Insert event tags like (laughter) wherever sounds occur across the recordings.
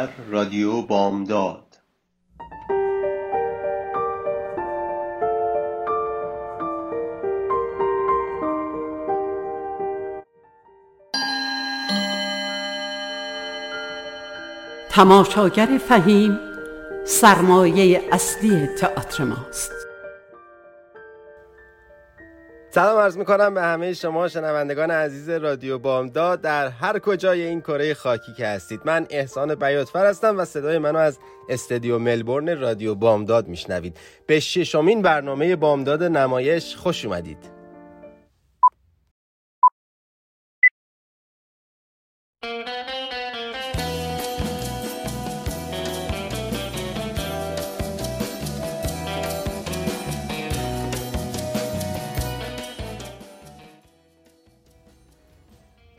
در رادیو بامداد. تماشاگر فهیم سرمایه اصلی تئاتر ماست. سلام عرض می‌کنم به همه شما شنوندگان عزیز رادیو بامداد. در هر کجای این کره خاکی که هستید من احسان بیاتفر هستم و صدای منو از استدیو ملبورن رادیو بامداد میشنوید. به ششمین برنامه بامداد نمایش خوش اومدید.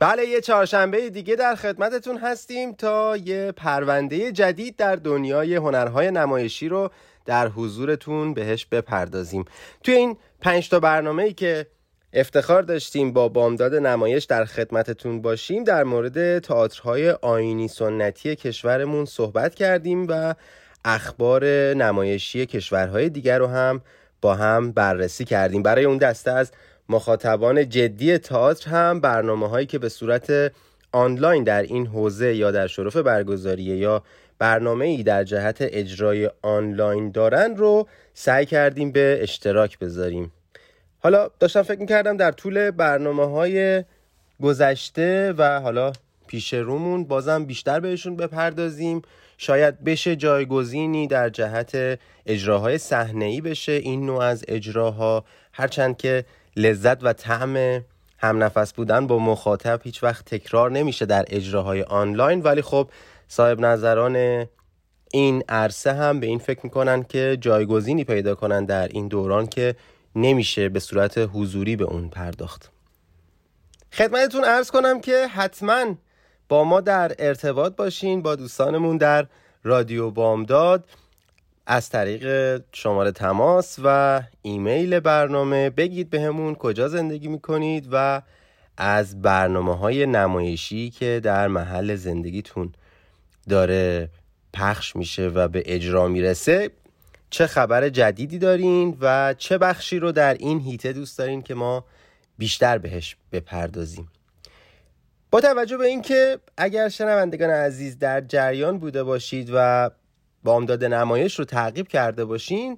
بله یه چهارشنبه دیگه در خدمتتون هستیم تا یه پرونده جدید در دنیای هنرهای نمایشی رو در حضورتون بهش بپردازیم. توی این پنج تا برنامه ای که افتخار داشتیم با بامداد نمایش در خدمتتون باشیم در مورد تئاترهای آینی سنتی کشورمون صحبت کردیم و اخبار نمایشی کشورهای دیگر رو هم با هم بررسی کردیم. برای اون دسته از مخاطبان جدی تئاتر هم برنامه هایی که به صورت آنلاین در این حوزه یا در شرف برگزاری یا برنامه ای در جهت اجرای آنلاین دارن رو سعی کردیم به اشتراک بذاریم. حالا داشتم فکر می‌کردم در طول برنامه های گذشته و حالا پیش رومون بازم بیشتر بهشون بپردازیم. شاید بشه جایگزینی در جهت اجراهای صحنه‌ای بشه این نوع از اجراها. هرچند که لذت و طعم هم نفس بودن با مخاطب هیچ وقت تکرار نمیشه در اجراهای آنلاین. ولی خب صاحب نظران این عرصه هم به این فکر می‌کنن که جایگزینی پیدا کنن در این دوران که نمیشه به صورت حضوری به اون پرداخت. خدمتتون ارز کنم که حتما با ما در ارتباط باشین با دوستانمون در رادیو بامداد. از طریق شماره تماس و ایمیل برنامه بگید بهمون کجا زندگی می‌کنید و از برنامه های نمایشی که در محل زندگیتون داره پخش میشه و به اجرا می‌رسه چه خبر جدیدی دارین و چه بخشی رو در این هیته دوست دارین که ما بیشتر بهش بپردازیم. با توجه به اینکه اگر شنوندگان عزیز در جریان بوده باشید و بامداد نمایش رو تعقیب کرده باشین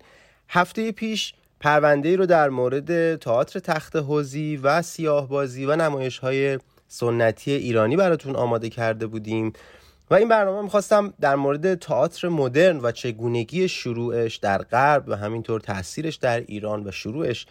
هفته پیش پرونده رو در مورد تئاتر تخت حوزی و سیاه بازی و نمایش های سنتی ایرانی براتون آماده کرده بودیم. و این برنامه می‌خواستم در مورد تئاتر مدرن و چگونگی شروعش در غرب و همینطور تاثیرش در ایران و شروعش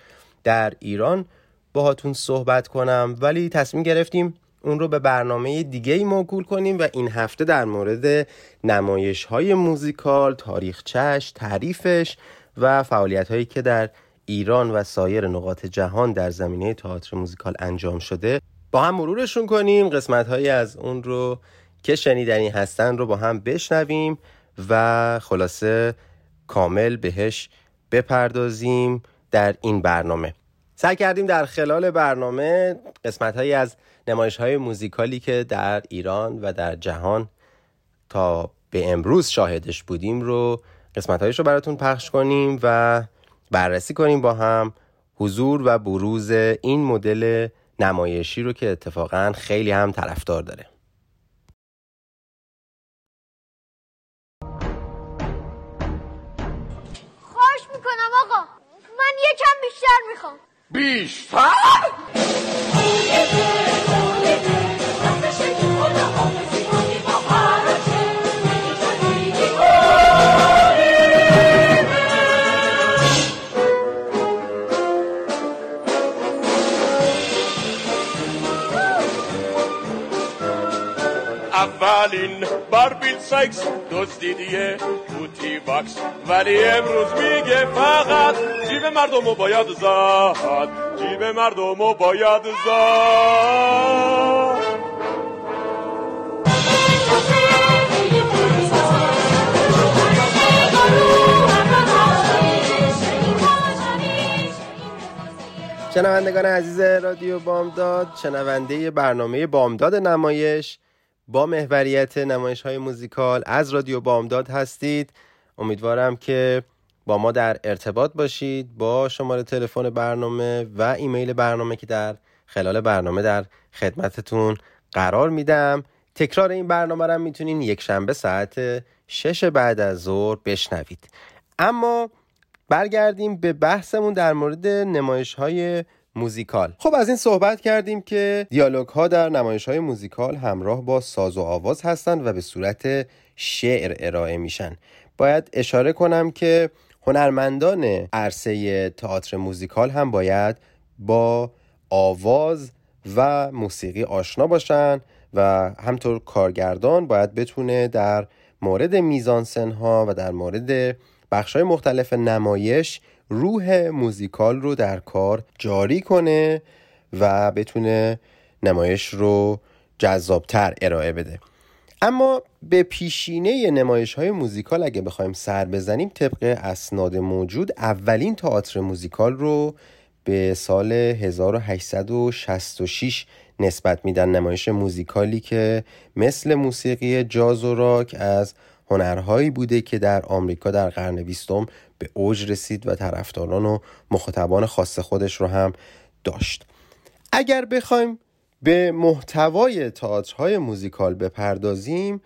در ایران باهاتون صحبت کنم. ولی تصمیم گرفتیم اون رو به برنامه دیگه ای موکول کنیم و این هفته در مورد نمایش های موزیکال، تاریخچش، تعریفش و فعالیت هایی که در ایران و سایر نقاط جهان در زمینه تئاتر موزیکال انجام شده با هم مرورشون کنیم. قسمت هایی از اون رو که شنیدنی هستن رو با هم بشنویم و خلاصه کامل بهش بپردازیم در این برنامه. سعی کردیم در خلال برنامه قسمت هایی از نمایش های موزیکالی که در ایران و در جهان تا به امروز شاهدش بودیم رو قسمت هایش رو براتون پخش کنیم و بررسی کنیم با هم حضور و بروز این مدل نمایشی رو که اتفاقا خیلی هم طرفدار داره. خواهش می‌کنم آقا من یکم بیشتر می‌خوام. بیشتر؟ اولین استالین باربیل سایکس دوست دیدیه بوتی باکس ولی امروز میگه فقط جیب مردمو باید زد. جیب مردمو باید زد. شنوندگان عزیز رادیو بامداد شنونده برنامه بامداد نمایش با محوریت نمایش های موزیکال از رادیو بامداد هستید. امیدوارم که با ما در ارتباط باشید با شماره تلفن برنامه و ایمیل برنامه که در خلال برنامه در خدمتتون قرار میدم. تکرار این برنامه رو می‌تونین یک شنبه ساعت شش بعد از ظهر بشنوید. اما برگردیم به بحثمون در مورد نمایش های موزیکال. خب از این صحبت کردیم که دیالوگ ها در نمایش های موزیکال همراه با ساز و آواز هستند و به صورت شعر ارائه میشن. باید اشاره کنم که هنرمندان عرصه تئاتر موزیکال هم باید با آواز و موسیقی آشنا باشن و همطور کارگردان باید بتونه در مورد میزانسن ها و در مورد بخش های مختلف نمایش روح موزیکال رو در کار جاری کنه و بتونه نمایش رو جذابتر ارائه بده. اما به پیشینه نمایش های موزیکال اگه بخوایم سر بزنیم طبق اسناد موجود اولین تئاتر موزیکال رو به سال 1866 نسبت میدن نمایش موزیکالی که مثل موسیقی جاز و راک از هنرهایی بوده که در آمریکا در قرن بیستم به اوج رسید و طرفداران و مخاطبان خاص خودش رو هم داشت. اگر بخوایم به محتوای تئاترهای موزیکال بپردازیم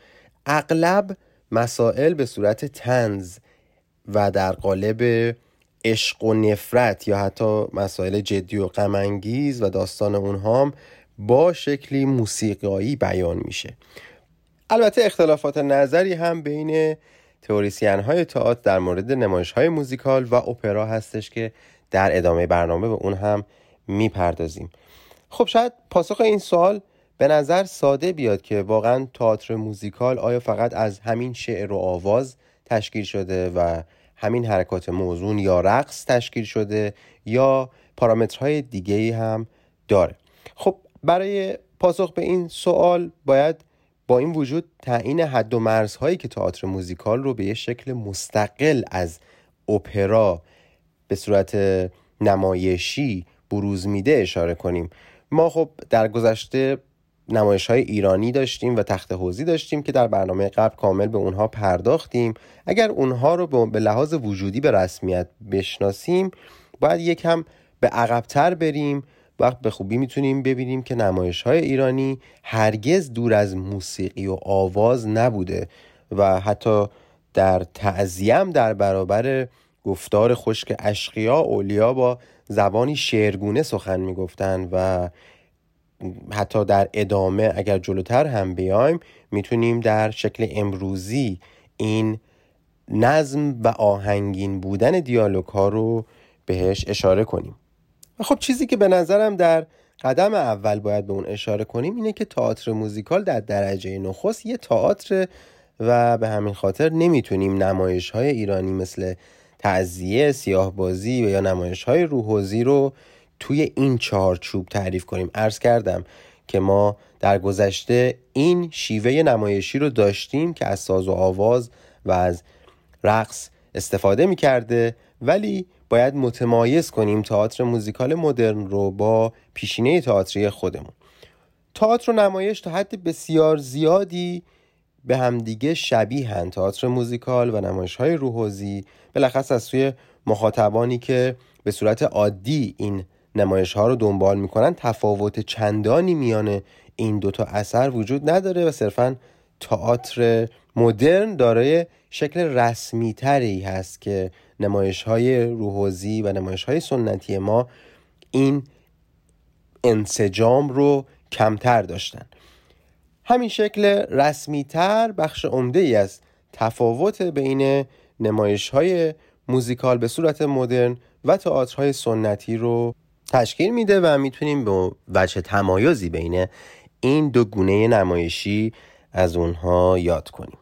اغلب مسائل به صورت تنز و در قالب عشق و نفرت یا حتی مسائل جدی و غمانگیز و داستان اونها با شکلی موسیقایی بیان میشه. البته اختلافات نظری هم بین تئوریسین های تئاتر در مورد نمایش های موزیکال و اپرا هستش که در ادامه برنامه به اون هم می‌پردازیم. خب شاید پاسخ این سوال به نظر ساده بیاد که واقعا تئاتر موزیکال آیا فقط از همین شعر و آواز تشکیل شده و همین حرکات موزون یا رقص تشکیل شده یا پارامترهای دیگه هم داره؟ خب برای پاسخ به این سوال باید با این وجود تعیین حد و مرزهایی که تئاتر موزیکال رو به یه شکل مستقل از اپرا به صورت نمایشی بروز میده اشاره کنیم. ما خب در گذشته نمایش های ایرانی داشتیم و تخت حوزی داشتیم که در برنامه قبل کامل به اونها پرداختیم. اگر اونها رو به لحاظ وجودی به رسمیت بشناسیم باید یکم به عقبتر بریم وقت به خوبی می‌تونیم ببینیم که نمایش های ایرانی هرگز دور از موسیقی و آواز نبوده و حتی در تعذیم در برابر گفتار خشک اشقیا اولیا با زبانی شعرگونه سخن می‌گفتن و حتی در ادامه اگر جلوتر هم بیایم می‌تونیم در شکل امروزی این نظم و آهنگین بودن دیالوگ ها رو بهش اشاره کنیم. و خب چیزی که به نظرم در قدم اول باید به اون اشاره کنیم اینه که تئاتر موزیکال در درجه نخست یه تئاتر و به همین خاطر نمی‌تونیم نمایش های ایرانی مثل تعذیه، سیاه بازی و یا نمایش های روحوزی رو توی این چهارچوب تعریف کنیم. عرض کردم که ما در گذشته این شیوه نمایشی رو داشتیم که از ساز و آواز و از رقص استفاده می کرده ولی باید متمایز کنیم تئاتر موزیکال مدرن رو با پیشینه تئاتری خودمون. تئاتر و نمایش تا حد بسیار زیادی به همدیگه شبیه هن. تئاتر موزیکال و نمایش های روحوزی بلخص از سوی مخاطبانی که به صورت عادی این نمایش ها رو دنبال می‌کنن تفاوت چندانی میان این دوتا اثر وجود نداره و صرفا تئاتر مدرن دارای شکل رسمی تری هست که نمایش های روحوزی و نمایش های سنتی ما این انسجام رو کمتر داشتن. همین شکل رسمی تر بخش عمده ای از تفاوت بین نمایش های موزیکال به صورت مدرن و تئاترهای سنتی رو تشکیل میده و می‌تونیم به وجه تمایزی بین این دو گونه نمایشی از اونها یاد کنیم.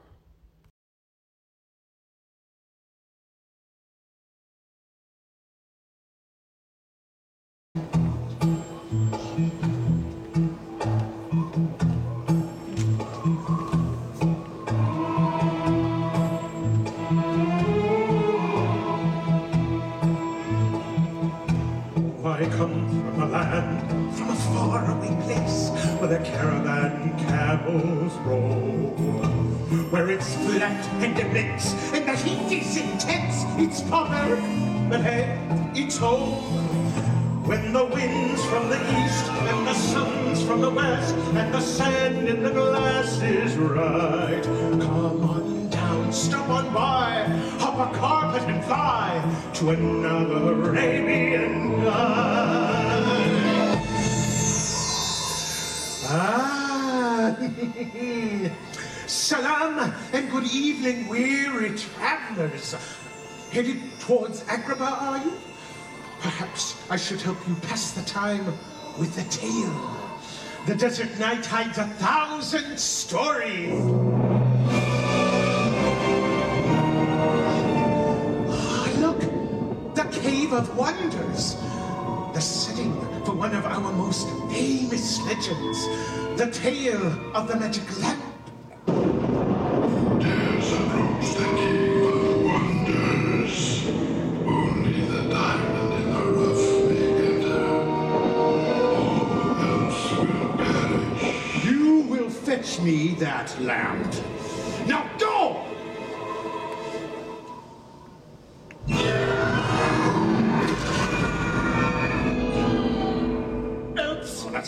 Caravan camels roll. Where it's flat and immense, and the heat is intense. It's barbaric, but hey, it's home. When the wind's from the east and the sun's from the west and the sand in the glass is right. Come on down, stop on by, hop a carpet and fly to another Arabian night. Ah, (laughs) salam and good evening, weary travelers. Headed towards Agrabah, are you? Perhaps I should help you pass the time with a tale. The desert night hides a thousand stories. Ah, look, the Cave of Wonders. The setting for one of our most famous legends, the tale of the magic lamp. Dares approach the cave of wonders. Only the diamond in the rough may enter. All else will perish. You will fetch me that lamp.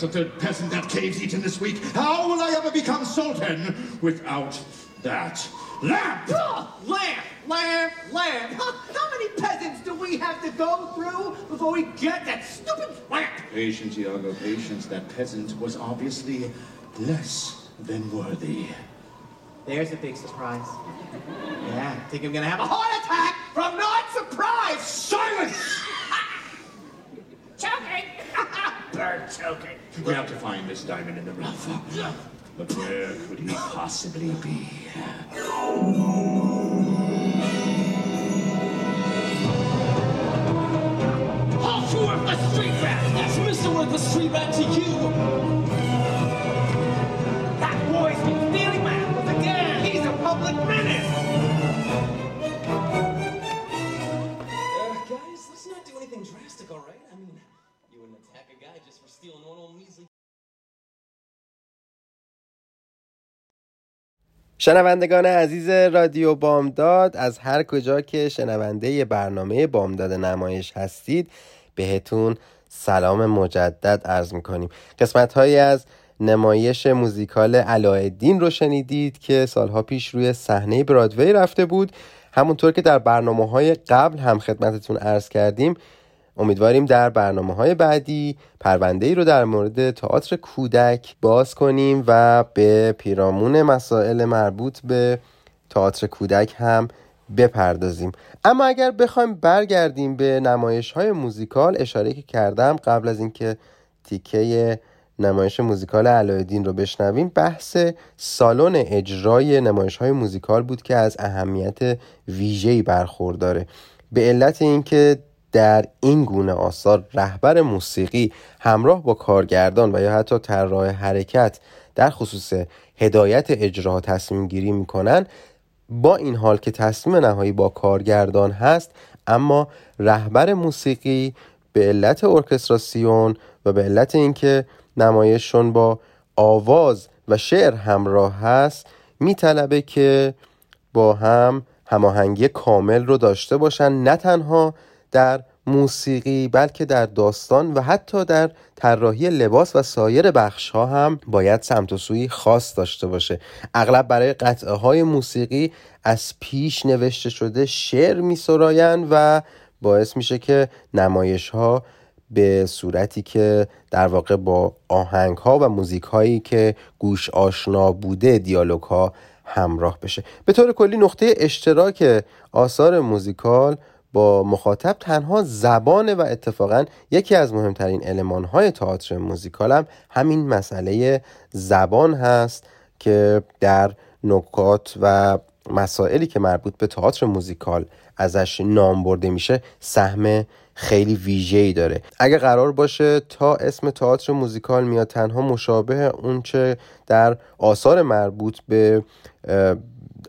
Third peasant that cave's eaten this week. How will I ever become Sultan without that lamp? Oh, lamp, lamp, lamp. Huh, How many peasants do we have to go through before we get that stupid lamp? Patience, Iago, patience. That peasant was obviously less than worthy. There's a big surprise. Yeah, I think I'm gonna have a heart attack from not surprise. Silence! (laughs) Choking. Bird choking. We have to find this diamond in the rough. But where could he possibly be? Halt you worth the street rat. That's Mr. Worth the street rat to you. That boy's been stealing my apples again. He's a public menace. Uh, guys, let's not do anything drastic, all guy just for stealing one old measly شنوندگان عزیز رادیو بامداد از هر کجا که شنونده برنامه بامداد نمایش هستید بهتون سلام مجدد عرض می‌کنیم. قسمت هایی از نمایش موزیکال علایالدین رو شنیدید که سالها پیش روی صحنه برادوی رفته بود. همونطور که در برنامه های قبل هم خدمتتون عرض کردیم امیدواریم در برنامه های بعدی پرونده ای رو در مورد تئاتر کودک باز کنیم و به پیرامون مسائل مربوط به تئاتر کودک هم بپردازیم. اما اگر بخوایم برگردیم به نمایش های موزیکال اشاره که کردم قبل از اینکه تیکه نمایش موزیکال علایالدین رو بشنویم بحث سالن اجرای نمایش های موزیکال بود که از اهمیت ویژه‌ای برخورداره. به علت اینکه در این گونه آثار رهبر موسیقی همراه با کارگردان و یا حتی طراح حرکت در خصوص هدایت اجراها تصمیم گیری می‌کنن با این حال که تصمیم نهایی با کارگردان هست اما رهبر موسیقی به علت ارکستراسیون و به علت اینکه نمایششون با آواز و شعر همراه هست میطلبه که با هم هماهنگی کامل رو داشته باشن نه تنها در موسیقی بلکه در داستان و حتی در طراحی لباس و سایر بخش ها هم باید سمت و سوی خاص داشته باشه. اغلب برای قطعه های موسیقی از پیش نوشته شده شعر می و باعث میشه که نمایش ها به صورتی که در واقع با آهنگ ها و موزیک هایی که گوش آشنا بوده دیالوگ ها همراه بشه. به طور کلی نقطه اشتراک آثار موزیکال با مخاطب تنها زبانه و اتفاقا یکی از مهمترین علمان های تئاتر موزیکال هم همین مسئله زبان هست که در نکات و مسائلی که مربوط به تئاتر موزیکال ازش نام برده میشه سهم خیلی ویژه‌ای داره. اگه قرار باشه تا اسم تئاتر موزیکال میاد تنها مشابه اونچه در آثار مربوط به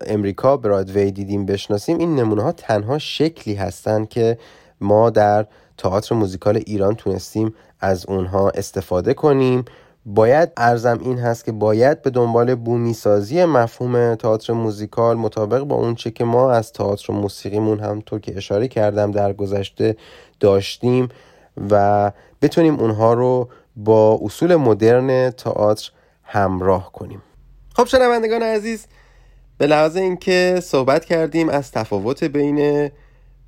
امریکا برادوی دیدیم بشناسیم این نمونه ها تنها شکلی هستند که ما در تئاتر موزیکال ایران تونستیم از اونها استفاده کنیم. باید ارزم این هست که باید به دنبال بومی سازی مفهوم تئاتر موزیکال مطابق با اون چه که ما از تئاتر موسیقیمون همطور که اشاره کردم در گذشته داشتیم و بتونیم اونها رو با اصول مدرن تئاتر همراه کنیم. خب شنوندگان عزیز به لحاظ اینکه صحبت کردیم از تفاوت بین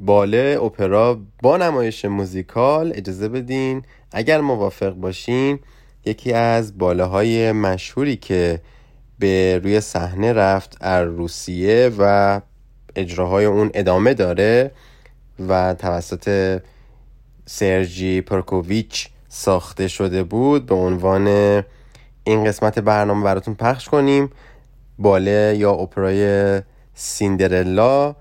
باله اپرا با نمایش موزیکال اجازه بدین اگر موافق باشین یکی از باله های مشهوری که به روی صحنه رفت از روسیه و اجراهای اون ادامه داره و توسط سرجی پرکوویچ ساخته شده بود به عنوان این قسمت برنامه براتون پخش کنیم. باله یا اپرای سیندرلا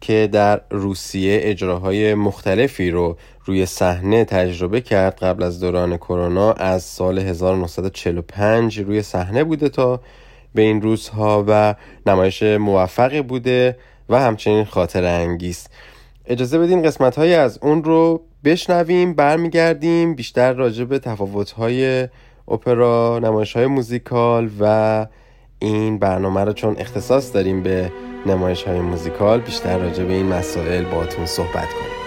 که در روسیه اجراهای مختلفی رو روی صحنه تجربه کرد قبل از دوران کرونا از سال 1945 روی صحنه بوده تا به این روزها و نمایش موفقی بوده و همچنین خاطر انگیز. اجازه بدین قسمت های از اون رو بشنویم برمیگردیم بیشتر راجع به تفاوت های اپرا نمایش های موزیکال و این برنامه رو چون اختصاص داریم به نمایش های موزیکال بیشتر راجع به این مسائل باتون صحبت کنیم.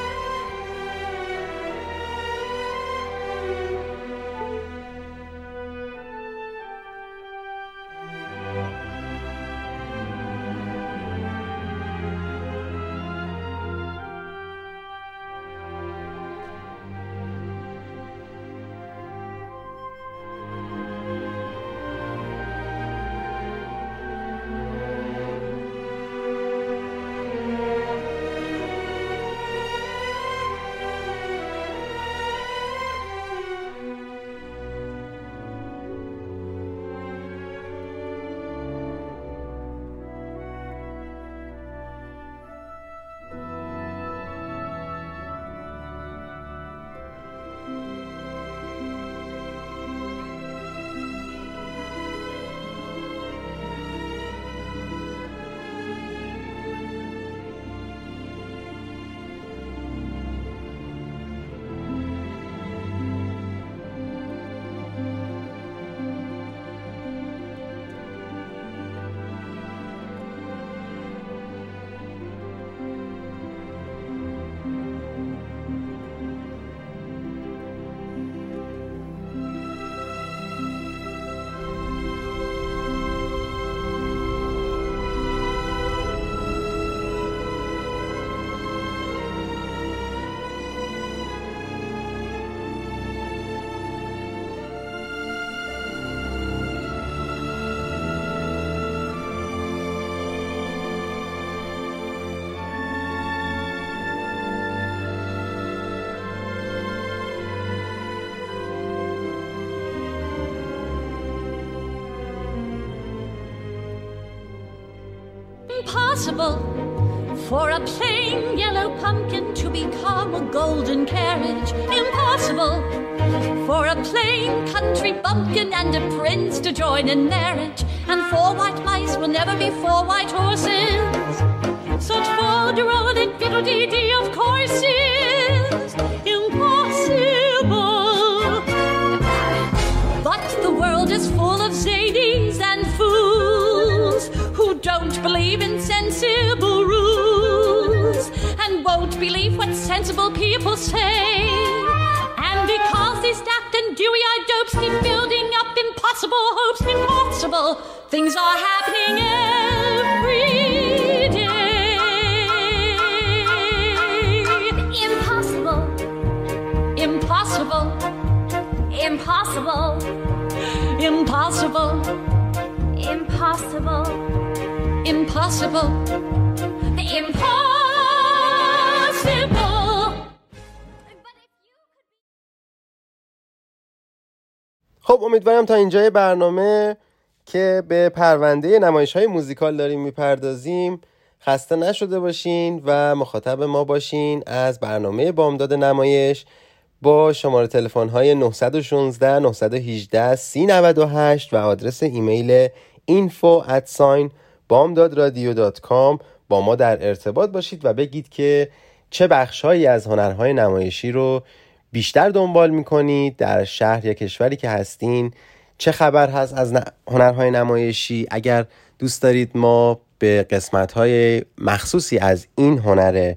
Impossible for a plain yellow pumpkin to become a golden carriage. Impossible for a plain country bumpkin and a prince to join in marriage. And four white mice will never be four white horses. Such and fiddle-dee-dee of course is believe in sensible rules. And won't believe what sensible people say. And because these daft and dewy-eyed dopes keep building up impossible hopes, impossible! Things are happening every day. Impossible, impossible, impossible, impossible, impossible, impossible, the impossible. خب امیدوارم تا اینجای برنامه که به پرونده نمایش های موزیکال داریم می‌پردازیم خسته نشده باشین و مخاطب ما باشین از برنامه بامداد نمایش با شماره تلفن های 916 918 3098 و آدرس ایمیل info at sign بامدادرادیو.com با ما در ارتباط باشید و بگید که چه بخشهایی از هنرهای نمایشی رو بیشتر دنبال می‌کنید در شهر یا کشوری که هستین. چه خبر هست از هنرهای نمایشی؟ اگر دوست دارید ما به قسمت های مخصوصی از این هنر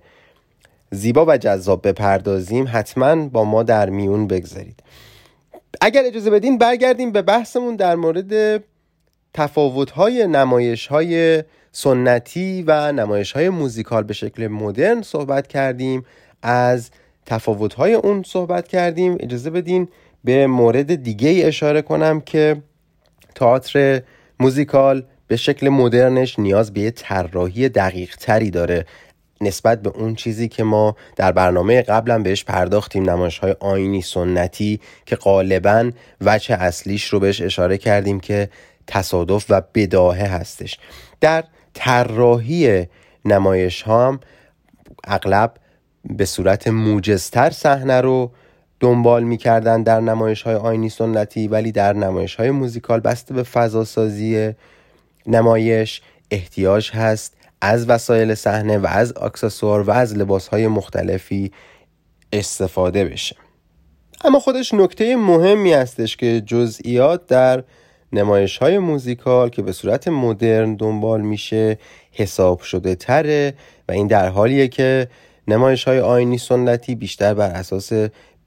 زیبا و جذاب بپردازیم حتما با ما در میون بگذارید. اگر اجازه بدین برگردیم به بحثمون در مورد تفاوت های نمایش های سنتی و نمایش های موزیکال به شکل مدرن صحبت کردیم. از تفاوت های اون صحبت کردیم. اجازه بدین به مورد دیگه اشاره کنم که تئاتر موزیکال به شکل مدرنش نیاز به یه طراحی دقیق تری داره. نسبت به اون چیزی که ما در برنامه قبلا بهش پرداختیم نمایش های آینی سنتی که غالبا وجه اصلیش رو بهش اشاره کردیم که تصادف و بداهه هستش. در طراحی نمایش ها هم اغلب به صورت موجزتر صحنه رو دنبال می‌کردن. در نمایش های آینی سنتی ولی در نمایش های موزیکال بسته به فضاسازی نمایش احتیاج هست. از وسایل صحنه و از اکسسوار و از لباس های مختلفی استفاده بشه. اما خودش نکته مهمی هستش که جزئیات در نمایش های موزیکال که به صورت مدرن دنبال میشه حساب شده تره و این در حالیه که نمایش های آینی سنتی بیشتر بر اساس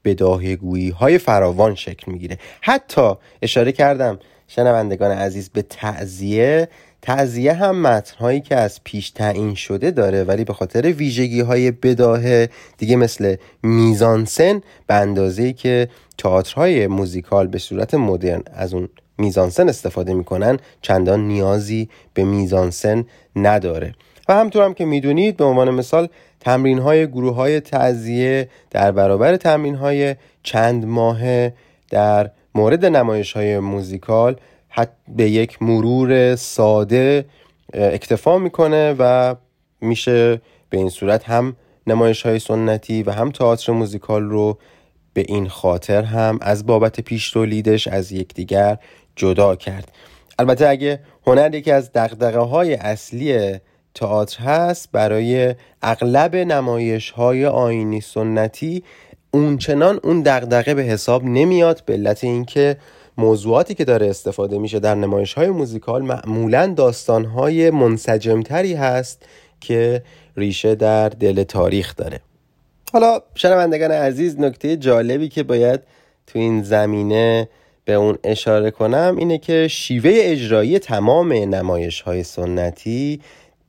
بداهگویی های فراوان شکل می‌گیره. حتی اشاره کردم شنوندگان عزیز به تعذیه تعذیه هم متنهایی که از پیش تعیین شده داره ولی به خاطر ویژگی های بداهه دیگه مثل میزانسن به اندازه که تئاترهای موزیکال به صورت مدرن از اون میزانسن استفاده می‌کنن چندان نیازی به میزانسن نداره. و همطور هم که می‌دونید به عنوان مثال تمرین های گروه های تعذیه در برابر تمرین های چند ماه در مورد نمایش های موزیکال حتی به یک مرور ساده اکتفا می‌کنه و میشه به این صورت هم نمایش های سنتی و هم تئاتر موزیکال رو به این خاطر هم از بابت پیش تولیدش از یکدیگر جدا کرد. البته اگه هنر یکی از دقدقه های اصلی تئاتر هست برای اغلب نمایش های آینی سنتی اونچنان اون دغدغه به حساب نمیاد به علت اینکه موضوعاتی که داره استفاده میشه در نمایش های موزیکال معمولا داستان های منسجمتری هست که ریشه در دل تاریخ داره. حالا شنوندگان عزیز نکته جالبی که باید تو این زمینه به اون اشاره کنم اینه که شیوه اجرایی تمام نمایش های سنتی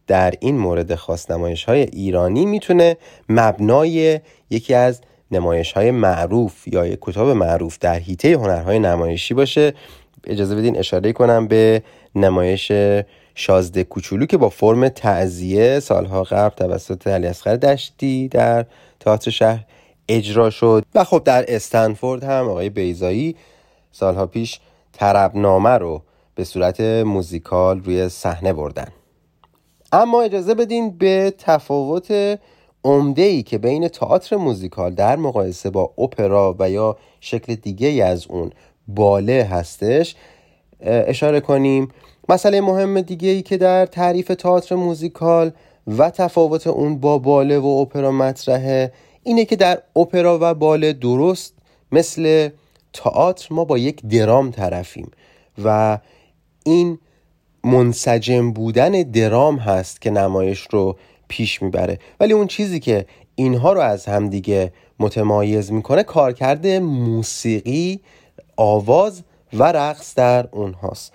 در این مورد خاص نمایش های ایرانی می‌تونه مبنای یکی از نمایش های معروف یا یک کتاب معروف در حیطه هنرهای نمایشی باشه. اجازه بدین اشاره کنم به نمایش شازده کوچولو که با فرم تعذیه سالها قبل توسط علی اصغر دشتی در تئاتر شهر اجرا شد. و خب در استنفورد هم آقای بیزایی سالها پیش تربنامه رو به صورت موزیکال روی صحنه بردن. اما اجازه بدین به تفاوت عمده ای که بین تئاتر موزیکال در مقایسه با اپرا و یا شکل دیگه از اون باله هستش اشاره کنیم. مسئله مهم دیگه ای که در تعریف تئاتر موزیکال و تفاوت اون با باله و اپرا مطرحه اینه که در اپرا و باله درست مثل تئاتر ما با یک درام طرفیم و این منسجم بودن درام هست که نمایش رو پیش می‌بره. ولی اون چیزی که اینها رو از همدیگه متمایز می‌کنه کارکرد موسیقی آواز و رقص در اونهاست.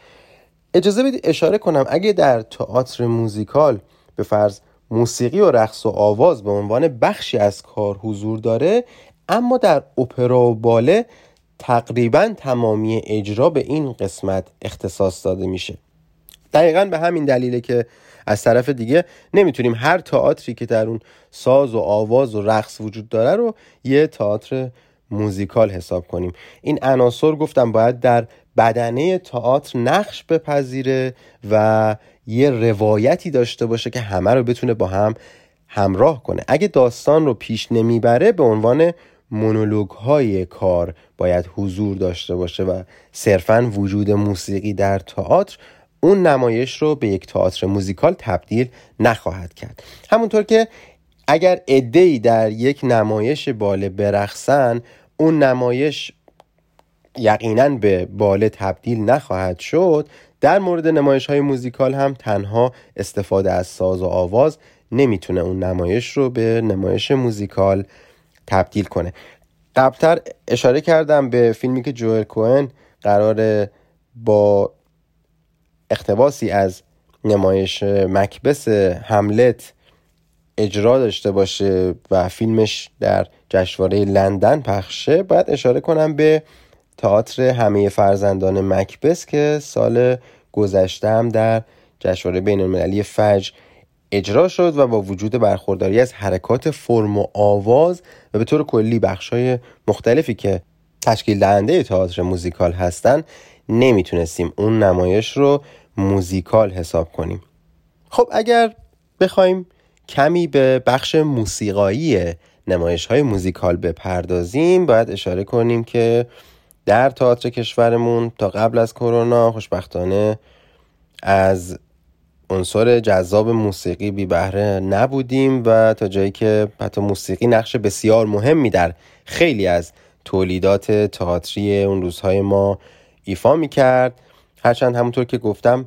اجازه بدید اشاره کنم اگه در تئاتر موزیکال به فرض موسیقی و رقص و آواز به عنوان بخشی از کار حضور داره اما در اپرا و باله تقریبا تمامی اجرا به این قسمت اختصاص داده میشه. دقیقا به همین دلیله که از طرف دیگه نمی‌تونیم هر تئاتری که در اون ساز و آواز و رقص وجود داره رو یه تئاتر موزیکال حساب کنیم. این عناصر گفتم باید در بدنه تئاتر نقش بپذیره و یه روایتی داشته باشه که همه رو بتونه با هم همراه کنه. اگه داستان رو پیش نمی‌بره به عنوان مونولوگ های کار باید حضور داشته باشه و صرفا وجود موسیقی در تئاتر اون نمایش رو به یک تئاتر موزیکال تبدیل نخواهد کرد. همونطور که اگر ای در یک نمایش باله برقصن اون نمایش یقینا به باله تبدیل نخواهد شد. در مورد نمایش های موزیکال هم تنها استفاده از ساز و آواز نمی‌تونه اون نمایش رو به نمایش موزیکال تبدیل کنه. قبلتر اشاره کردم به فیلمی که جوئل کوهن قرار با اقتباسی از نمایش مکبس هملت اجرا داشته باشه و فیلمش در جشنواره لندن پخشه باید اشاره کنم به تئاتر همه فرزندان مکبس که سال گذشته هم در جشنواره بین المللی فجر اجرا شد و با وجود برخورداری از حرکات فرم و آواز و به طور کلی بخشای مختلفی که تشکیل دهنده تئاتر موزیکال هستن نمی‌تونستیم اون نمایش رو موزیکال حساب کنیم. خب اگر بخوایم کمی به بخش موسیقایی نمایش های موزیکال بپردازیم باید اشاره کنیم که در تئاتر کشورمون تا قبل از کرونا خوشبختانه از عنصر جذاب موسیقی بی بهره نبودیم و تا جایی که حتی موسیقی نقش بسیار مهمی در خیلی از تولیدات تئاتری اون روزهای ما ایفا می کرد هرچند همونطور که گفتم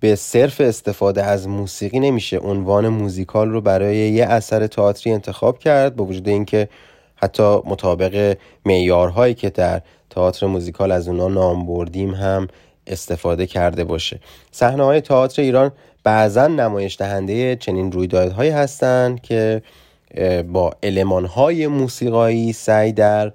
به صرف استفاده از موسیقی نمیشه عنوان موزیکال رو برای یه اثر تئاتری انتخاب کرد با وجود اینکه حتی مطابق معیارهایی که در تئاتر موزیکال از اونا نام بردیم هم استفاده کرده باشه. صحنه های تئاتر ایران بعضا نمایش دهنده چنین رویدادهایی هستند که با علمان های موسیقایی سعی در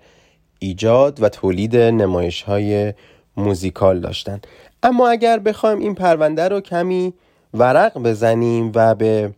ایجاد و تولید نمایش های موزیکال داشتن اما اگر بخوایم این پرونده رو کمی ورق بزنیم و به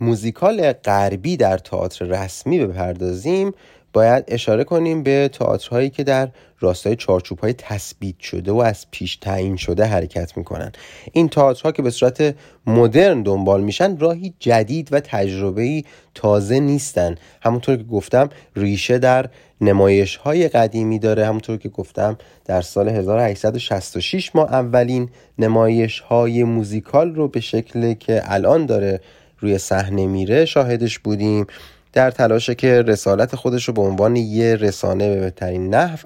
موزیکال غربی در تئاتر رسمی بپردازیم باید اشاره کنیم به تئاترهایی که در راستای چارچوب های تثبیت شده و از پیش تعیین شده حرکت می‌کنن. این تئاترها که به صورت مدرن دنبال میشن راهی جدید و تجربه تازه نیستن. همونطور که گفتم ریشه در نمایش های قدیمی داره. همونطور که گفتم در سال 1866 ما اولین نمایش های موزیکال رو به شکلی که الان داره روی صحنه میره شاهدش بودیم. در تلاشه که رسالت خودش رو به عنوان یه رسانه به بهترین نحو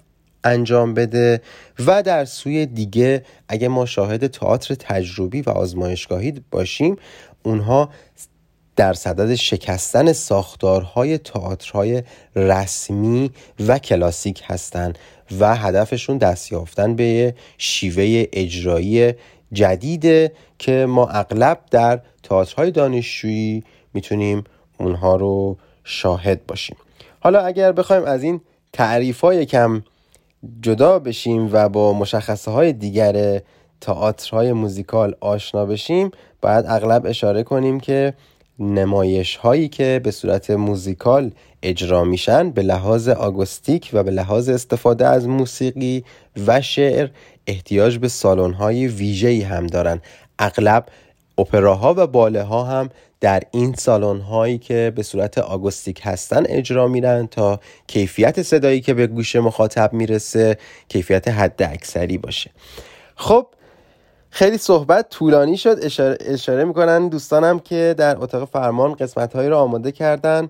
انجام بده و در سوی دیگه اگه ما شاهد تئاتر تجربی و آزمایشگاهی باشیم اونها در صدد شکستن ساختارهای تئاترهای رسمی و کلاسیک هستند و هدفشون دست یافتن به شیوه اجرایی جدیده که ما اغلب در تئاترهای دانشجویی می‌تونیم اونها رو شاهد باشیم. حالا اگر بخوایم از این تعریف های کم جدا بشیم و با مشخصه های دیگر تئاترهای موزیکال آشنا بشیم باید اغلب اشاره کنیم که نمایش هایی که به صورت موزیکال اجرا میشن به لحاظ آگوستیک و به لحاظ استفاده از موسیقی و شعر احتیاج به سالن های ویژه‌ای هم دارن. اغلب اپراها و باله ها هم در این سالن هایی که به صورت آگوستیک هستن اجرا میرن تا کیفیت صدایی که به گوش مخاطب می‌رسه کیفیت حد اکثری باشه. خب خیلی صحبت طولانی شد. اشاره, اشاره می‌کنن دوستانم که در اتاق فرمان قسمت هایی رو آماده کردن.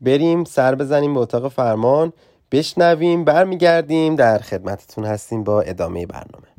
بریم سر بزنیم به اتاق فرمان بشنویم برمیگردیم. در خدمتتون هستیم با ادامه برنامه.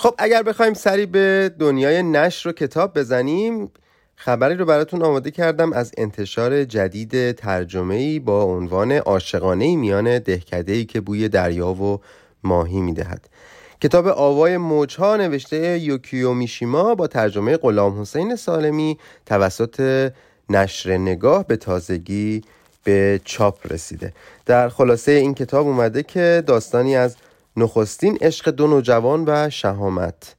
خب اگر بخوایم سری به دنیای نشر و کتاب بزنیم خبری رو براتون آماده کردم از انتشار جدید ترجمه‌ای با عنوان عاشقانه میان دهکده‌ای که بوی دریا و ماهی می‌دهد. کتاب آوای موجها نوشته یوکیو میشیما با ترجمه غلام حسین سالمی توسط نشر نگاه به تازگی به چاپ رسیده. در خلاصه این کتاب اومده که داستانی از نخستین عشق دو نوجوان و شهامت.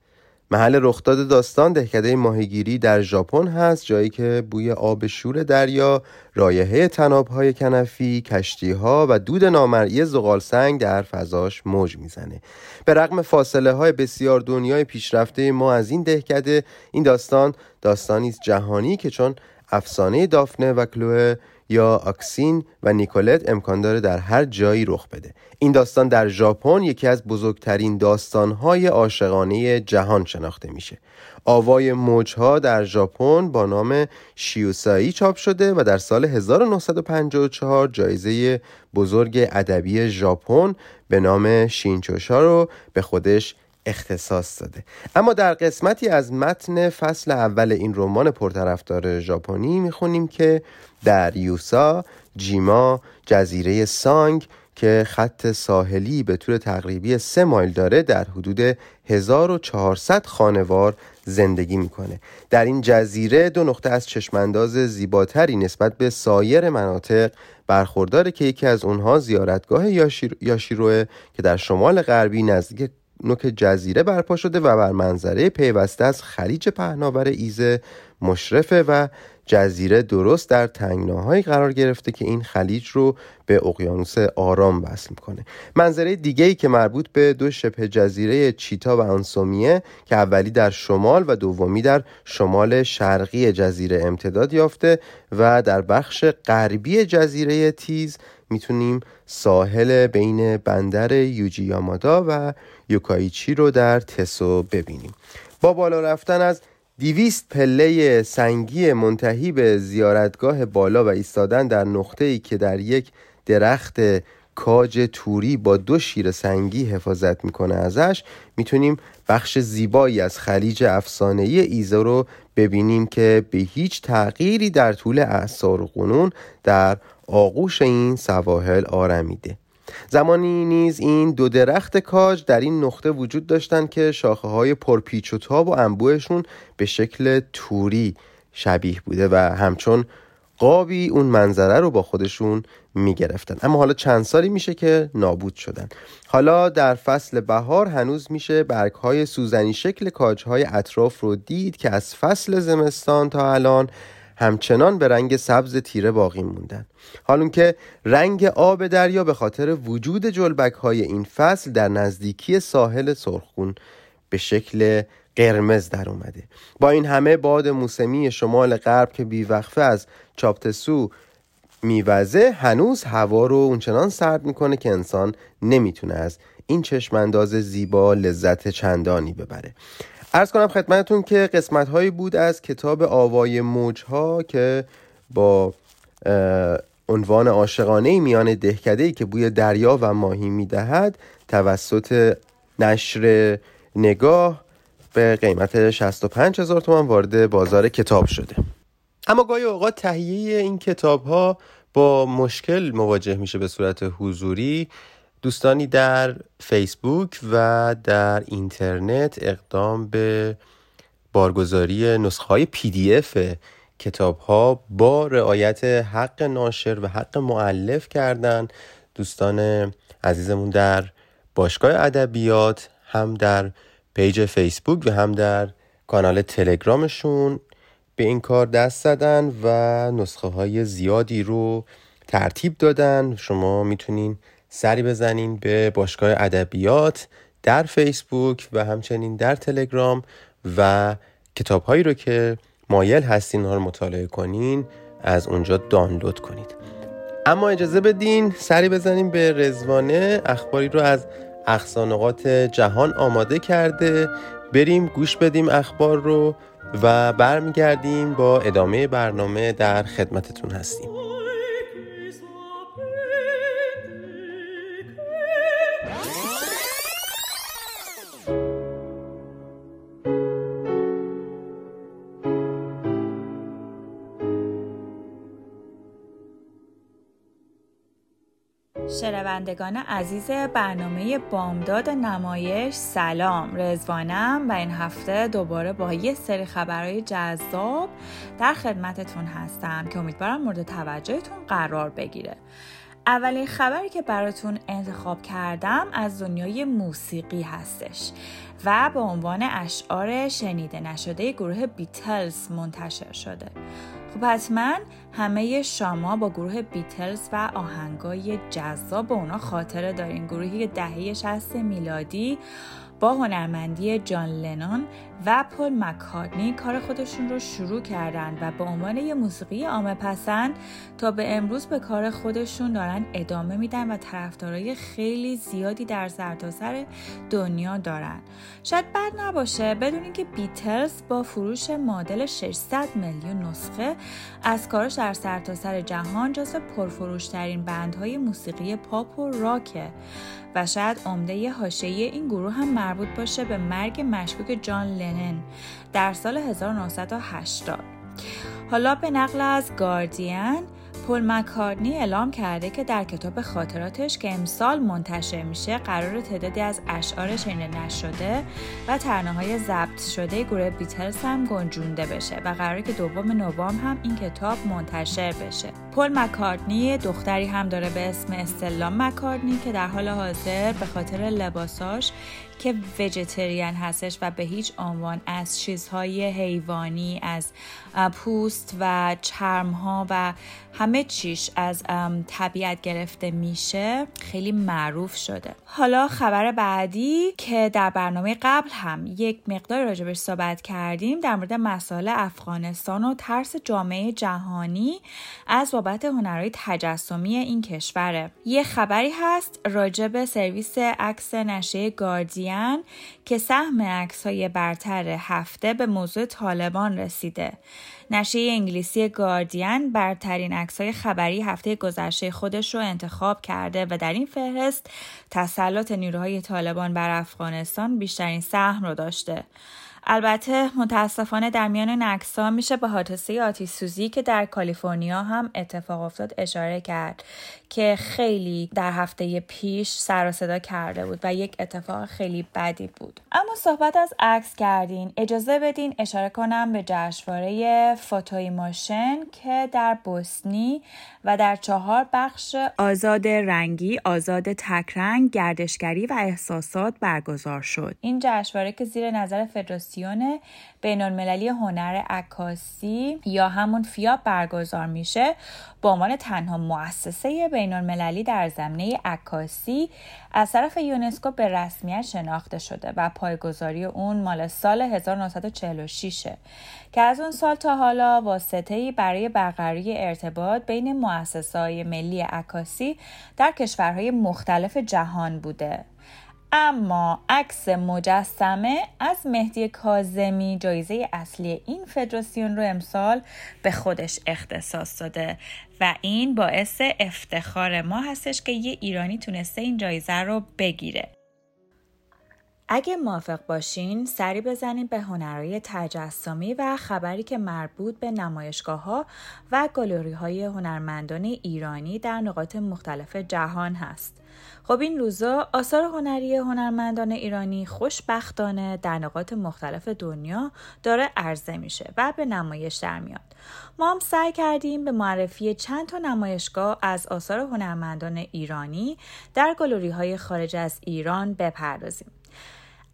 محل رخداد داستان دهکده ماهیگیری در ژاپن هست جایی که بوی آب شور دریا رایحه تنابهای کنفی کشتیها و دود نامرئی زغال سنگ در فضاش موج می‌زنه. به رغم فاصله های بسیار دنیای پیشرفته ما از این دهکده این داستان داستانی است جهانی که چون افسانه دافنه و کلوه یا آکسین و نیکولت امکان داره در هر جایی رخ بده. این داستان در ژاپن یکی از بزرگترین داستانهای عاشقانه جهان شناخته میشه. آوای موجها در ژاپن با نام شیوسایی چاپ شده و در سال 1954 جایزه بزرگ ادبی ژاپن به نام شینچوشا رو به خودش اختصاص داده. اما در قسمتی از متن فصل اول این رمان پرطرفدار ژاپنی می‌خونیم که در یوسا جیما جزیره سانگ که خط ساحلی به طور تقریبی سه مایل داره در حدود 1400 خانوار زندگی می‌کنه. در این جزیره دو نقطه از چشمانداز زیباتری نسبت به سایر مناطق برخورداره که یکی از اونها زیارتگاه یاشیر... یاشیروه که در شمال غربی نزدیک نوک جزیره برپا شده و بر منظره پیوسته از خلیج پهناور ایزه مشرفه و جزیره درست در تنگناهایی قرار گرفته که این خلیج رو به اقیانوس آرام وصل می‌کنه. منظره دیگه که مربوط به دو شبه جزیره چیتا و انسومیه که اولی در شمال و دومی در شمال شرقی جزیره امتداد یافته و در بخش غربی جزیره تیز می‌تونیم ساحل بین بندر یوجی یامادا و یوکایچی رو در تسو ببینیم. با بالا رفتن از دیویست پله سنگی منتهی به زیارتگاه بالا و ایستادن در نقطه ای که در یک درخت کاج توری با دو شیر سنگی حفاظت می‌کنه ازش می‌تونیم بخش زیبایی از خلیج افسانه ایزه رو ببینیم که به هیچ تغییری در طول اعثار و قنون در آغوش این سواحل آرمیده. زمانی نیز این دو درخت کاج در این نقطه وجود داشتند که شاخه های پرپیچ و تاب و انبوهشون به شکل توری شبیه بوده و همچون قابی اون منظره رو با خودشون می‌گرفتن. اما حالا چند سالی میشه که نابود شدن. حالا در فصل بهار هنوز میشه برگ های سوزنی شکل کاج های اطراف رو دید که از فصل زمستان تا الان همچنان به رنگ سبز تیره باقی موندن. حالون که رنگ آب دریا به خاطر وجود جلبک های این فصل در نزدیکی ساحل سرخون به شکل قرمز در اومده. با این همه باد موسمی شمال غرب که بیوقفه از چاپتسو میوزه هنوز هوا رو اونچنان سرد می‌کنه که انسان نمی‌تونه از این چشمانداز زیبا لذت چندانی ببره. ارز کنم خدمتتون که قسمت هایی بود از کتاب آوای موجها که با عنوان عاشقانه میان دهکده ای که بوی دریا و ماهی می‌دهد توسط نشر نگاه به قیمت 65 هزار تومان وارد بازار کتاب شده. اما گاهی اوقات تهیه این کتاب ها با مشکل مواجه میشه به صورت حضوری. دوستانی در فیسبوک و در اینترنت اقدام به بارگذاری نسخه های پی دی اف کتاب ها با رعایت حق ناشر و حق معلف کردن. دوستان عزیزمون در باشگاه ادبیات هم در پیج فیسبوک و هم در کانال تلگرامشون به این کار دست زدن و نسخه های زیادی رو ترتیب دادن. شما می‌تونین سری بزنین به باشگاه ادبیات در فیسبوک و همچنین در تلگرام و کتاب هایی رو که مایل هستین ها رو مطالعه کنین از اونجا دانلود کنید. اما اجازه بدین سری بزنیم به رزوانه اخباری رو از اقصانقات جهان آماده کرده. بریم گوش بدیم اخبار رو و برمیگردیم با ادامه برنامه در خدمتتون هستیم. شنوندگان عزیز برنامه بامداد نمایش سلام. رزوانم و این هفته دوباره با یه سری خبرهای جذاب در خدمتتون هستم که امیدوارم مورد توجهتون قرار بگیره. اولین خبری که براتون انتخاب کردم از دنیای موسیقی هستش و به عنوان اشعار شنیده نشده گروه بیتلز منتشر شده. خب حتما همه شما با گروه بیتلز و آهنگای جذاب اونا خاطره دارین. گروهی دهه 60 میلادی با هنرمندی جان لنون و پل مکارتنی کار خودشون رو شروع کردن و به عنوان یه موسیقی عامه پسند تا به امروز به کار خودشون دارن ادامه میدن و طرفدارای خیلی زیادی در سرتاسر دنیا دارن. شاید بد نباشه بدونین که بیتلز با فروش مدل 600 میلیون نسخه از کارش در سرتاسر جهان جزو پرفروشترین بندهای موسیقی پاپ و راکه و شاید عمده حاشیه این گروه هم مربوط باشه به مرگ مشکوک جان لنن در سال 1980 حالا به نقل از گاردین پل مکارنی اعلام کرده که در کتاب خاطراتش که امسال منتشر میشه قرار تعدادی از اشعار شنیده نشده و ترانه های ضبط شده گروه بیتلز هم گنجونده بشه و قراره که دوم نوامبر هم این کتاب منتشر بشه. پل مکارتنی دختری هم داره به اسم استلا مکارتنی که در حال حاضر به خاطر لباساش که وجتریان هستش و به هیچ عنوان از چیزهای حیوانی از پوست و چرمها و همه چیش از طبیعت گرفته میشه. خیلی معروف شده. حالا خبر بعدی که در برنامه قبل هم یک مقدار راجبش صحبت کردیم در مورد مسائل افغانستان و ترس جامعه جهانی از بابت هنرهای تجسمی این کشوره. یه خبری هست راجب سرویس عکس نشه گاردین که سهم عکس های برتر هفته به موضوع طالبان رسیده. نشه انگلیسی گاردین برترین عکسهای خبری هفته گذشته خودش رو انتخاب کرده و در این فهرست تسلط نیروهای طالبان بر افغانستان بیشترین سهم رو داشته. البته متاسفانه در میان نکسا میشه به حادثه آتیش سوزی که در کالیفرنیا هم اتفاق افتاد اشاره کرد که خیلی در هفته پیش سر و صدا کرده بود و یک اتفاق خیلی بدی بود. اما صحبت از عکس کردین. اجازه بدین اشاره کنم به جشنواره فوتوی ماشن که در بوسنی و در چهار بخش آزاد رنگی آزاد تکرنگ گردشگری و احساسات برگزار شد. این جشنواره که زیر نظر فدراسیون بین المللی هنر عکاسی یا همون فیاب برگزار میشه به عنوان تنها مؤسسه بین المللی در زمینه عکاسی از طرف یونسکو به رسمیت شناخته شده و پایگذاری اون مال سال 1946 که از اون سال تا حالا واسطه‌ای برای برقراری ارتباط بین مؤسسه‌های ملی عکاسی در کشورهای مختلف جهان بوده. اما عکس مجسمه از مهدی کازمی جایزه اصلی این فدراسیون رو امسال به خودش اختصاص داده و این باعث افتخار ما هستش که یه ایرانی تونسته این جایزه رو بگیره. اگه موافق باشین سری بزنیم به هنرهای تجسمی و خبری که مربوط به نمایشگاه ها و گالری های هنرمندان ایرانی در نقاط مختلف جهان هست. خب این روزا آثار هنری هنرمندان ایرانی خوشبختانه در نقاط مختلف دنیا داره عرضه میشه و به نمایش در میاد. ما هم سعی کردیم به معرفی چند تا نمایشگاه از آثار هنرمندان ایرانی در گالری های خارج از ایران بپردازیم.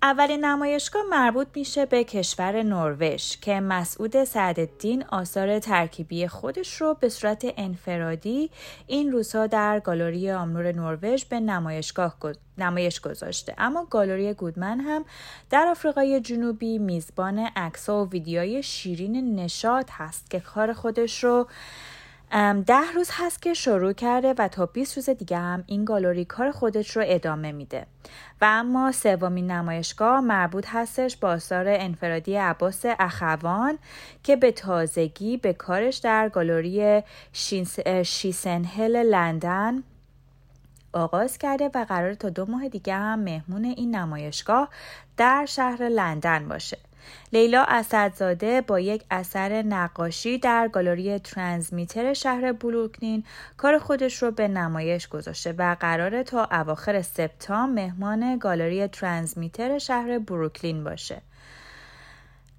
اولین نمایشگاه مربوط میشه به کشور نروژ که مسعود سعدالدین آثار ترکیبی خودش رو به صورت انفرادی این روزها در گالری آمنور نروژ به نمایشگاه نمایش گذاشته. اما گالری گودمن هم در آفریقای جنوبی میزبان عکس و ویدیوهای شیرین نشاد هست که کار خودش رو ده روز هست که شروع کرده و تا 20 روز دیگه هم این گالری کار خودش رو ادامه میده. و اما سومین نمایشگاه مربوط هستش با آثار انفرادی عباس اخوان که به تازگی به کارش در گالری شیسنهل لندن آغاز کرده و قرار تا دو ماه دیگه هم مهمون این نمایشگاه در شهر لندن باشه. لیلا اسدزاده با یک اثر نقاشی در گالری ترانسمیتر شهر بروکلین کار خودش رو به نمایش گذاشته و قراره تا اواخر سپتامبر مهمان گالری ترانسمیتر شهر بروکلین باشه.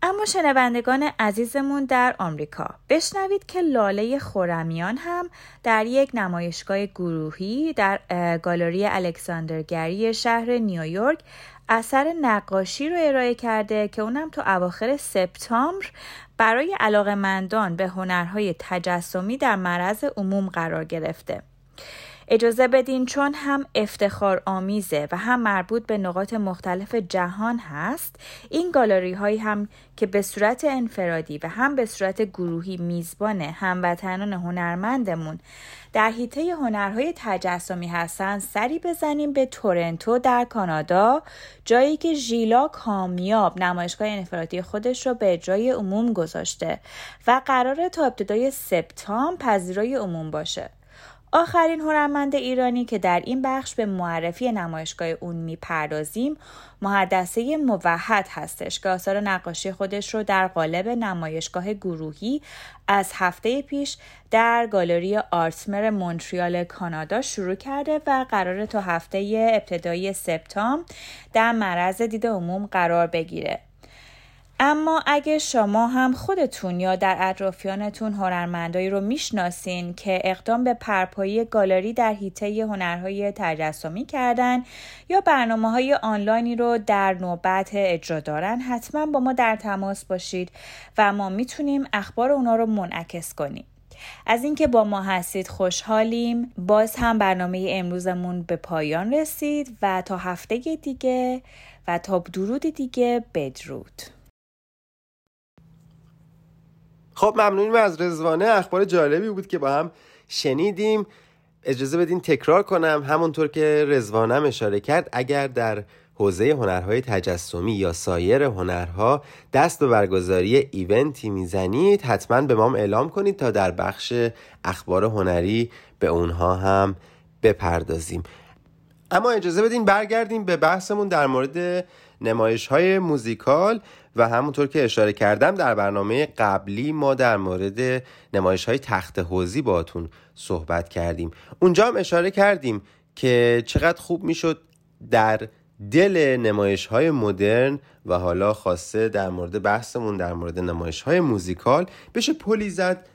اما شنوندگان عزیزمون در آمریکا بشنوید که لاله خورمیان هم در یک نمایشگاه گروهی در گالری الکساندرگری شهر نیویورک اثر نقاشی رو ارائه کرده که اونم تو اواخر سپتامبر برای علاقمندان به هنرهای تجسمی در معرض عموم قرار گرفته. اجازه بدین چون هم افتخار آمیزه و هم مربوط به نقاط مختلف جهان هست این گالری هایی هم که به صورت انفرادی و هم به صورت گروهی میزبان هموطنان هنرمندمون در حیطه هنرهای تجسمی هستند سری بزنیم به تورنتو در کانادا جایی که ژیلا کامیاب نمایشگاه انفرادی خودش رو به اجرای عموم گذاشته و قرار تا ابتدای سپتامبر پذیرای عموم باشه. آخرین هنرمند ایرانی که در این بخش به معرفی نمایشگاه اون می‌پردازیم محدثه موحد هستش که آثار نقاشی خودش رو در قالب نمایشگاه گروهی از هفته پیش در گالری آرتمر مونتریال کانادا شروع کرده و قرار تا هفته ابتدایی سپتامبر در معرض دید عموم قرار بگیره. اما اگه شما هم خودتون یا در اطرافیانتون هنرمندایی رو می‌شناسین که اقدام به پرپایی گالری در حیطه هنرهای تجسمی کردن یا برنامه های آنلاینی رو در نوبت اجرا دارن حتما با ما در تماس باشید و ما می‌تونیم اخبار اونا رو منعکس کنیم. از اینکه با ما هستید خوشحالیم. باز هم برنامه امروزمون به پایان رسید و تا هفته دیگه و تا درود دیگه بدرود. خب ممنونیم از رزوانه اخبار جالبی بود که با هم شنیدیم. اجازه بدین تکرار کنم. همونطور که رزوانم اشاره کرد اگر در حوزه هنرهای تجسمی یا سایر هنرها دست به برگزاری ایونتی می‌زنید حتما به ما اعلام کنید تا در بخش اخبار هنری به اونها هم بپردازیم. اما اجازه بدین برگردیم به بحثمون در مورد نمایش های موزیکال و همونطور که اشاره کردم در برنامه قبلی ما در مورد نمایش های تخت حوزی باتون صحبت کردیم. اونجا هم اشاره کردیم که چقدر خوب می‌شد در دل نمایش های مدرن و حالا خواسته در مورد بحثمون در مورد نمایش های موزیکال بشه پلی زد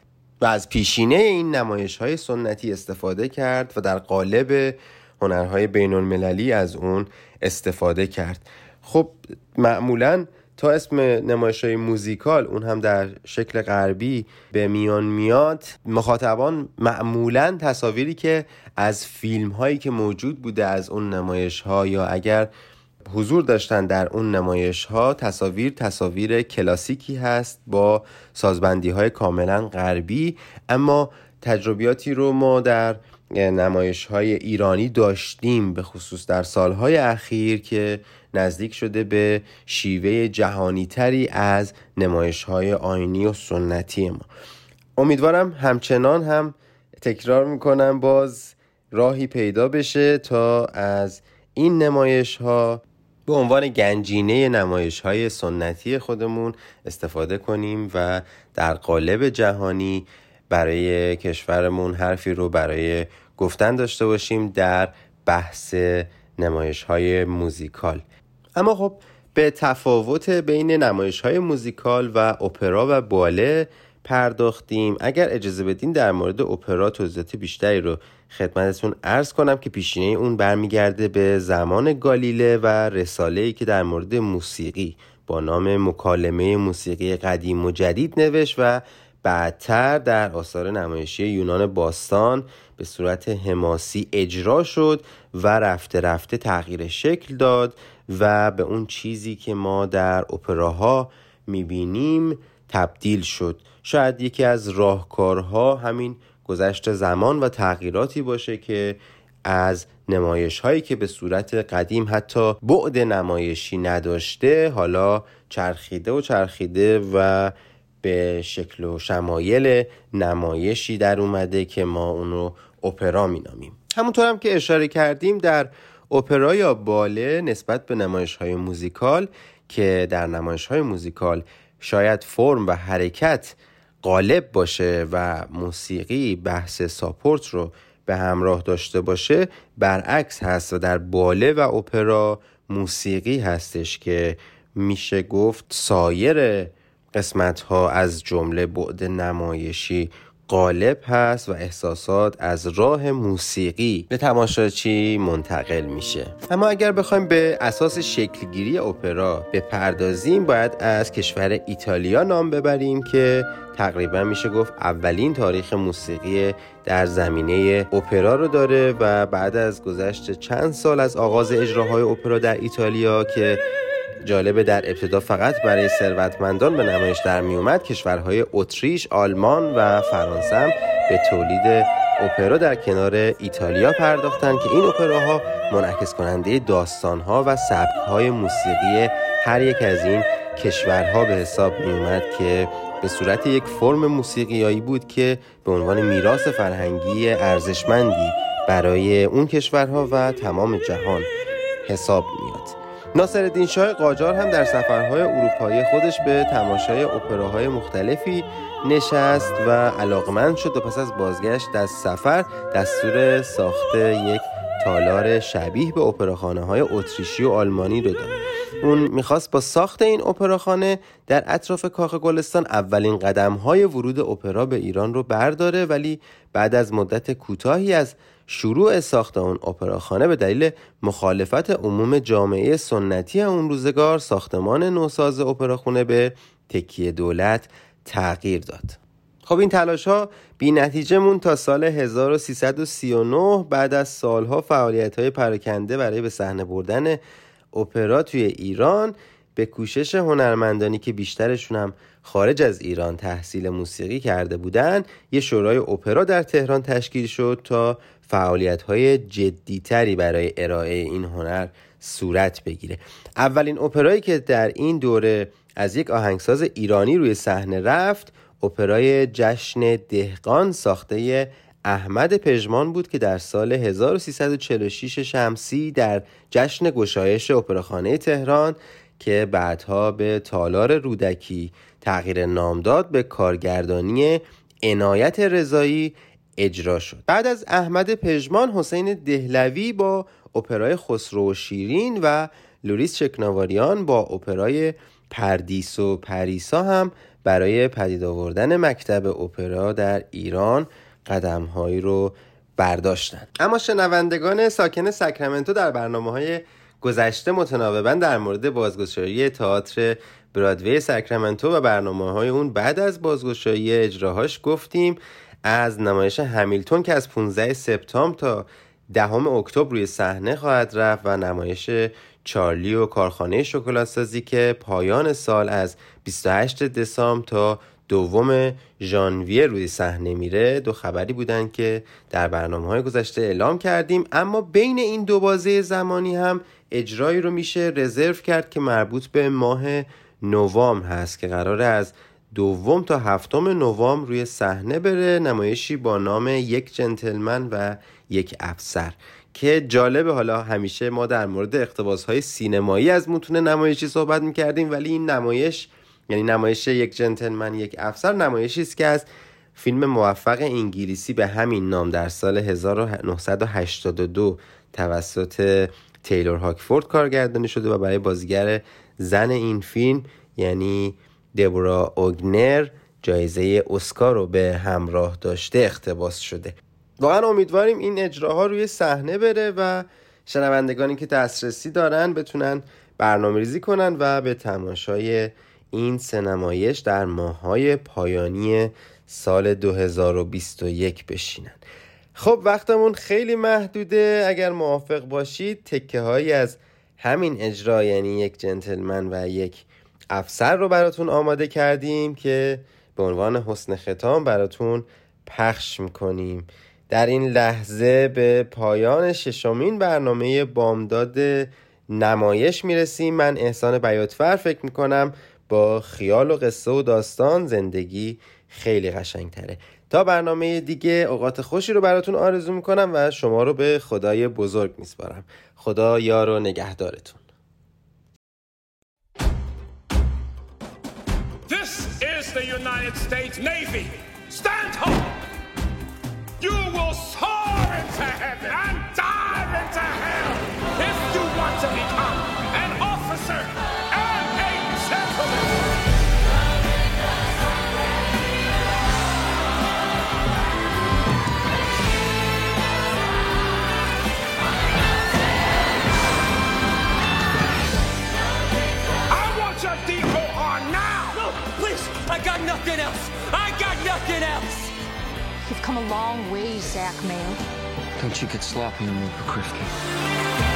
و از پیشینه این نمایش های سنتی استفاده کرد و در قالب هنرهای بین المللی از اون استفاده کرد. خب معمولا تا اسم نمایش های موزیکال اون هم در شکل غربی به میان میاد مخاطبان معمولا تصاویری که از فیلم هایی که موجود بوده از اون نمایش ها یا اگر حضور داشتن در اون نمایش ها تصاویر تصاویر کلاسیکی هست با سازبندی های کاملا غربی. اما تجربیاتی رو ما در نمایش های ایرانی داشتیم به خصوص در سالهای اخیر که نزدیک شده به شیوه جهانی تری از نمایش های آینی و سنتی ما. امیدوارم همچنان هم تکرار می‌کنم باز راهی پیدا بشه تا از این نمایش ها به عنوان گنجینه نمایش های سنتی خودمون استفاده کنیم و در قالب جهانی برای کشورمون حرفی رو برای گفتن داشته باشیم در بحث نمایش های موزیکال. اما خب به تفاوت بین نمایش های موزیکال و اپرا و باله پرداختیم. اگر اجازه بدین در مورد اپرا توضیحات بیشتری رو خدمتتون ارز کنم که پیشینه اون برمیگرده به زمان گالیله و رساله‌ای که در مورد موسیقی با نام مکالمه موسیقی قدیم و جدید نوشت و بعدتر در آثار نمایشی یونان باستان به صورت حماسی اجرا شد و رفته رفته تغییر شکل داد و به اون چیزی که ما در اپراها می‌بینیم تبدیل شد. شاید یکی از راهکارها همین گذشت زمان و تغییراتی باشه که از نمایش هایی که به صورت قدیم حتی بعد نمایشی نداشته حالا چرخیده و چرخیده و به شکل و شمایل نمایشی در اومده که ما اونو اپرا مینامیم. همونطور هم که اشاره کردیم در اپرا یا باله نسبت به نمایش های موزیکال که در نمایش های موزیکال شاید فرم و حرکت غالب باشه و موسیقی بحث ساپورت رو به همراه داشته باشه برعکس هست و در باله و اپرا موسیقی هستش که میشه گفت سایر قسمت ها از جمله بعد نمایشی غالب هست و احساسات از راه موسیقی به تماشاچی منتقل میشه. اما اگر بخوایم به اساس شکلگیری اپرا بپردازیم باید از کشور ایتالیا نام ببریم که تقریبا میشه گفت اولین تاریخ موسیقی در زمینه اپرا رو داره و بعد از گذشت چند سال از آغاز اجراهای اپرا در ایتالیا که جالبه در ابتدا فقط برای ثروتمندان به نمایش در میومد کشورهای اتریش، آلمان و فرانسه به تولید اپرا در کنار ایتالیا پرداختند که این اپراها منعکس کننده داستانها و سبکهای موسیقی هر یک از این کشورها به حساب می اومد که به صورت یک فرم موسیقیایی بود که به عنوان میراث فرهنگی ارزشمندی برای اون کشورها و تمام جهان حساب میاد ناصر شاه قاجار هم در سفرهای اروپایی خودش به تماشای اپراهای مختلفی نشست و علاقمند شد و پس از بازگشت از سفر دستور ساخت یک تالار شبیه به اپراخانه های اتریشی و آلمانی رو داد. اون می‌خواست با ساخت این اپراخانه در اطراف کاخ گلستان اولین قدم های ورود اپرا به ایران رو برداره ولی بعد از مدت کوتاهی از شروع ساخت اون اپراخانه به دلیل مخالفت عموم جامعه سنتی اون روزگار ساختمان نوساز اپراخونه به تکیه دولت تغییر داد. خب این تلاش ها بی نتیجه مون تا سال 1339 بعد از سالها فعالیت های پراکنده برای به صحنه بردن اپرا توی ایران به کوشش هنرمندانی که بیشترشون هم خارج از ایران تحصیل موسیقی کرده بودن یه شورای اپرا در تهران تشکیل شد تا فعالیت های جدیتری برای ارائه این هنر صورت بگیره. اولین اپرایی که در این دوره از یک آهنگساز ایرانی روی صحنه رفت اپرای جشن دهقان ساخته احمد پژمان بود که در سال 1346 شمسی در جشن گشایش اپراخانه تهران که بعدها به تالار رودکی تغییر نام داد به کارگردانی عنایت رضایی اجرا شد. بعد از احمد پژمان حسین دهلوی با اپرای خسرو و شیرین و لوریس چکناواریان با اپرای پردیس و پریسا هم برای پدید آوردن مکتب اپرا در ایران قدمهایی رو برداشتن. اما شنوندگان ساکن ساکرامنتو در برنامه های گذشته متناوبا در مورد بازگشایی تئاتر برادوی ساکرامنتو و برنامه های اون بعد از بازگشایی اجراهاش گفتیم از نمایش همیلتون که از 15 سپتامبر تا دهم اکتبر روی صحنه خواهد رفت و نمایش چارلی و کارخانه شکلات سازی که پایان سال از 28 دسامبر تا دوم ژانویه روی صحنه میره. دو خبری بودن که در برنامه های گذشته اعلام کردیم اما بین این دو بازه زمانی هم اجرایی رو میشه رزرو کرد که مربوط به ماه نوام هست که قراره از دوم تا هفتم نوامبر روی صحنه بره نمایشی با نام یک جنتلمن و یک افسر که جالبه حالا همیشه ما در مورد اقتباس های سینمایی از متون نمایشی صحبت می‌کردیم ولی این نمایش یعنی نمایش یک جنتلمن یک افسر نمایشی است که از فیلم موفق انگلیسی به همین نام در سال 1982 توسط تیلور هاکفورد کارگردانی شده و برای بازیگر زن این فیلم یعنی دبورا اوگنر جایزه اسکار رو به همراه داشته اختباس شده. واقعا امیدواریم این اجراها روی صحنه بره و شنوندگانی که دسترسی دارن بتونن برنامه ریزی کنن و به تماشای این سنمایش در ماهای پایانی سال 2021 بشینن. خب وقتمون خیلی محدوده. اگر موافق باشید تکه هایی از همین اجرا یعنی یک جنتلمن و یک افسر رو براتون آماده کردیم که به عنوان حسن ختام براتون پخش می‌کنیم. در این لحظه به پایان ششمین برنامه بامداد نمایش می‌رسیم. من احسان بیاتفر فکر می‌کنم با خیال و قصه و داستان زندگی خیلی قشنگتره. تا برنامه دیگه اوقات خوشی رو براتون آرزو می‌کنم و شما رو به خدای بزرگ میسپارم. خدا یار و نگهدارتون. United States Navy. Stand tall. You will soar into heaven and dive into hell if you want to become an officer nothing else. I got nothing else. You've come a long way, Zach Mayo. Don't you get sloppy on me, Krifke.